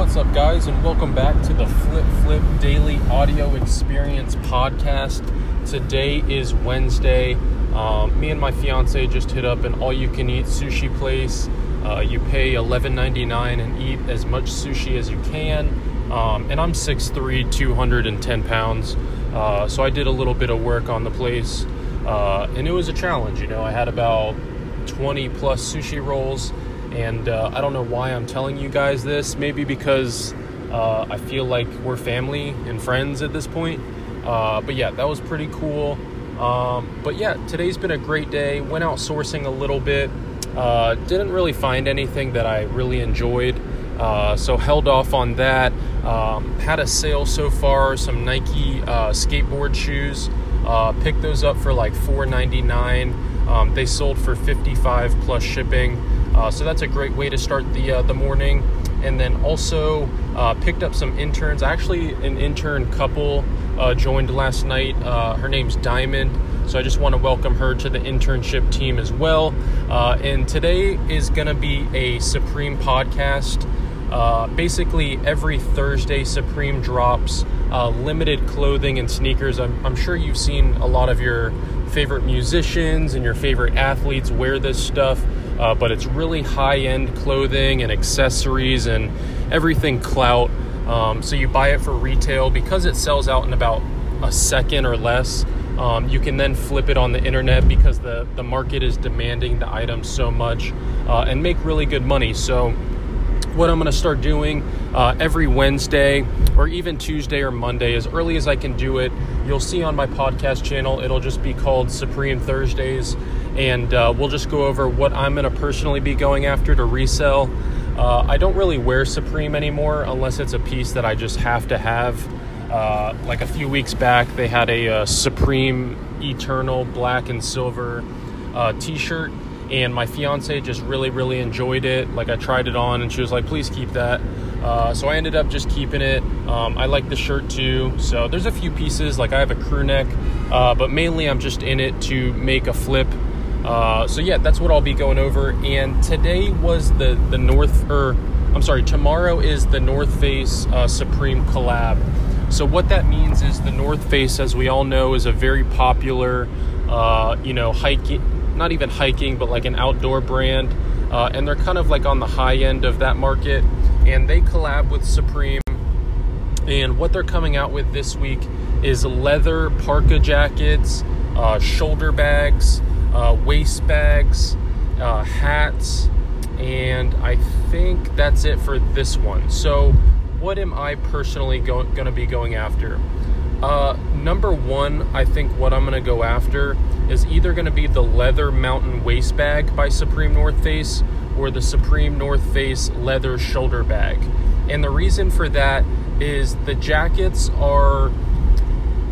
what's up, guys, and welcome back to the Flip Flip Daily Audio Experience Podcast. Today is Wednesday. Um, me and my fiance just hit up an all-you-can-eat sushi place. Uh, you pay $11.99 and eat as much sushi as you can. Um, and I'm 6'3", 210 pounds, uh, so I did a little bit of work on the place, uh, and it was a challenge. You know, I had about 20 plus sushi rolls and uh, I don't know why I'm telling you guys this. Maybe because uh, I feel like we're family and friends at this point. Uh, but yeah, that was pretty cool. Um, but yeah, today's been a great day. Went out sourcing a little bit. Uh, didn't really find anything that I really enjoyed. Uh, so held off on that. Um, had a sale so far, some Nike uh, skateboard shoes. picked those up for like $4.99. Um, they sold for 55 plus shipping. Uh, so that's a great way to start the uh, the morning. And then also uh, picked up some interns. Actually, an intern couple uh, joined last night. Uh, her name's Diamond. So I just want to welcome her to the internship team as well. Uh, and today is going to be a Supreme podcast. basically, every Thursday, Supreme drops limited clothing and sneakers. I'm, I'm sure you've seen a lot of your favorite musicians and your favorite athletes wear this stuff uh, but it's really high end clothing and accessories and everything clout. Um, so you buy it for retail because it sells out in about a second or less. Um, you can then flip it on the internet because the, the market is demanding the item so much uh, and make really good money. So, what I'm going to start doing uh, every Wednesday or even Tuesday or Monday, as early as I can do it, you'll see on my podcast channel, it'll just be called Supreme Thursdays and uh, we'll just go over what I'm going to personally be going after to resell. Uh, I don't really wear Supreme anymore unless it's a piece that I just have to have. Uh, like a few weeks back, they had a, uh, Supreme Eternal black and silver uh, t shirt, and my fiance just really, really enjoyed it. Like, I tried it on, and she was like, please keep that. Uh, so I ended up just keeping it. Um, I like the shirt too. So there's a few pieces, like I have a crew neck, but mainly I'm just in it to make a flip uh, so yeah, that's what I'll be going over. And today was the the North, or I'm sorry, tomorrow is the North Face uh, Supreme collab. So what that means is the North Face, as we all know, is a very popular, uh, you know, hiking, not even hiking, but like an outdoor brand, uh, and they're kind of like on the high end of that market. And they collab with Supreme. And what they're coming out with this week is leather parka jackets, uh, shoulder bags uh, waist bags, uh, hats, and I think that's it for this one. So, what am I personally go- going to be going after? Uh, number one, I think what I'm going to go after is either going to be the Leather Mountain Waist Bag by Supreme North Face or the Supreme North Face Leather Shoulder Bag. And the reason for that is the jackets are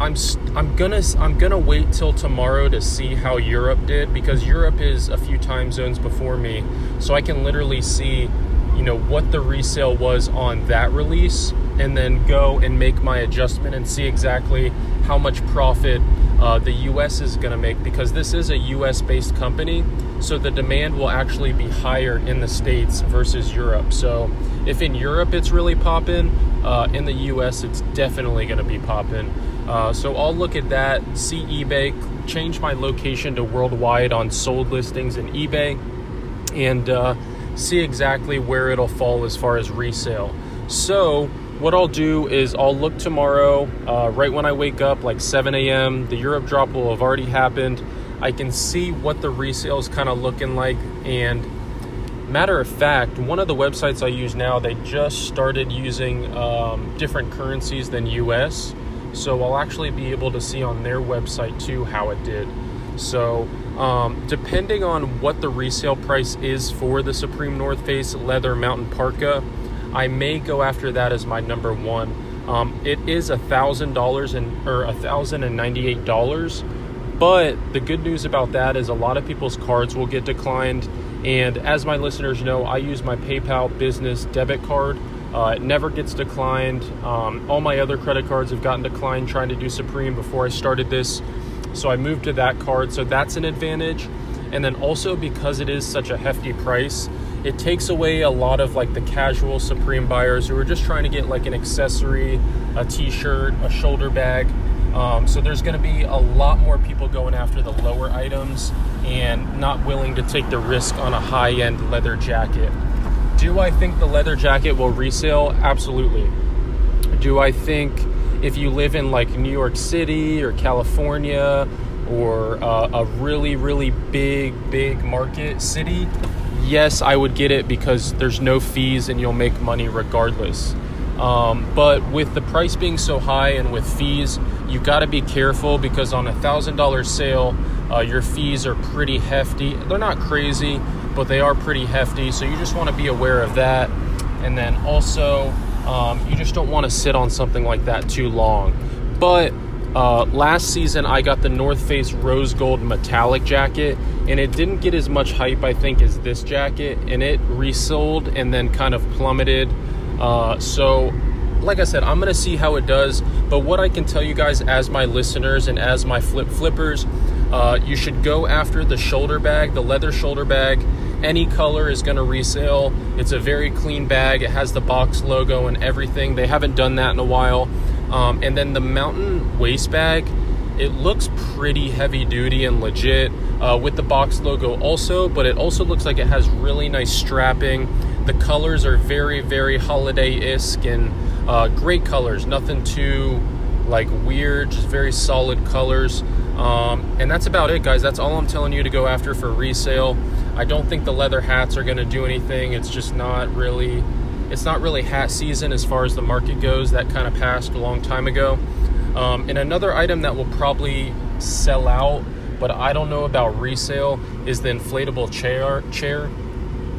I'm I'm gonna I'm gonna wait till tomorrow to see how Europe did because Europe is a few time zones before me, so I can literally see, you know, what the resale was on that release, and then go and make my adjustment and see exactly how much profit uh, the U.S. is gonna make because this is a U.S. based company, so the demand will actually be higher in the states versus Europe. So if in Europe it's really popping, uh, in the U.S. it's definitely gonna be popping. Uh, so I'll look at that, see eBay, change my location to worldwide on sold listings in eBay, and uh, see exactly where it'll fall as far as resale. So what I'll do is I'll look tomorrow, uh, right when I wake up, like 7 a.m. The Europe drop will have already happened. I can see what the resale is kind of looking like. And matter of fact, one of the websites I use now, they just started using um, different currencies than US. So I'll actually be able to see on their website too how it did. So, um, depending on what the resale price is for the Supreme North Face Leather Mountain Parka, I may go after that as my number one. Um, it is a thousand dollars and or a thousand and ninety-eight dollars, but the good news about that is a lot of people's cards will get declined. And as my listeners know, I use my PayPal business debit card uh, it never gets declined. Um, all my other credit cards have gotten declined trying to do Supreme before I started this. So I moved to that card. So that's an advantage. And then also because it is such a hefty price, it takes away a lot of like the casual Supreme buyers who are just trying to get like an accessory, a t-shirt, a shoulder bag. Um, so there's going to be a lot more people going after the lower items and not willing to take the risk on a high-end leather jacket. Do I think the leather jacket will resale? Absolutely. Do I think if you live in like New York City or California or uh, a really, really big, big market city, yes, I would get it because there's no fees and you'll make money regardless. Um, but with the price being so high and with fees, you've got to be careful because on a thousand dollar sale, uh, your fees are pretty hefty. They're not crazy, but they are pretty hefty. So you just want to be aware of that. And then also, um, you just don't want to sit on something like that too long. But uh, last season, I got the North Face Rose Gold Metallic jacket, and it didn't get as much hype, I think, as this jacket, and it resold and then kind of plummeted. Uh, so, like I said, I'm gonna see how it does. But what I can tell you guys, as my listeners and as my flip flippers, uh, you should go after the shoulder bag, the leather shoulder bag. Any color is gonna resale. It's a very clean bag. It has the box logo and everything. They haven't done that in a while. Um, and then the mountain waist bag, it looks pretty heavy duty and legit uh, with the box logo also, but it also looks like it has really nice strapping. The colors are very, very holiday-esque and uh, great colors. Nothing too like weird, just very solid colors. Um, and that's about it, guys. That's all I'm telling you to go after for resale. I don't think the leather hats are going to do anything. It's just not really it's not really hat season as far as the market goes. That kind of passed a long time ago. Um, and another item that will probably sell out, but I don't know about resale, is the inflatable chair. Chair.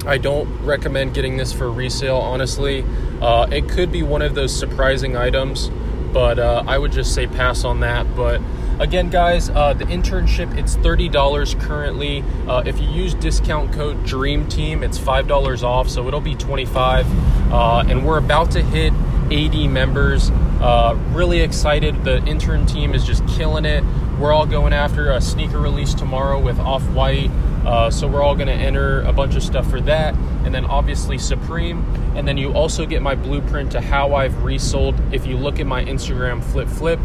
I don't recommend getting this for resale, honestly. Uh, it could be one of those surprising items, but uh, I would just say pass on that. But Again, guys, uh, the internship it's thirty dollars currently. Uh, if you use discount code Dream Team, it's five dollars off, so it'll be twenty five. Uh, and we're about to hit eighty members. Uh, really excited. The intern team is just killing it. We're all going after a sneaker release tomorrow with Off White. Uh, so we're all going to enter a bunch of stuff for that, and then obviously Supreme, and then you also get my blueprint to how I've resold. If you look at my Instagram flip flip,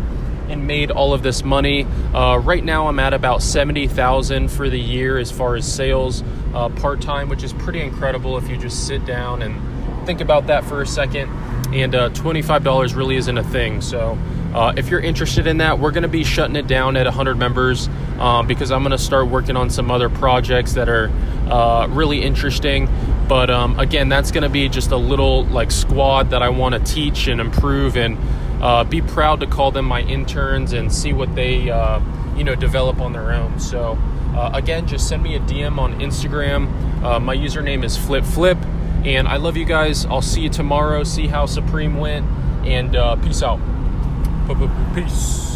and made all of this money. Uh, right now, I'm at about seventy thousand for the year as far as sales uh, part time, which is pretty incredible if you just sit down and think about that for a second. And uh, twenty five dollars really isn't a thing. So. Uh, if you're interested in that, we're going to be shutting it down at 100 members um, because I'm going to start working on some other projects that are uh, really interesting. But um, again, that's going to be just a little like squad that I want to teach and improve and uh, be proud to call them my interns and see what they uh, you know develop on their own. So uh, again, just send me a DM on Instagram. Uh, my username is Flip Flip, and I love you guys. I'll see you tomorrow. See how Supreme went, and uh, peace out. Peace.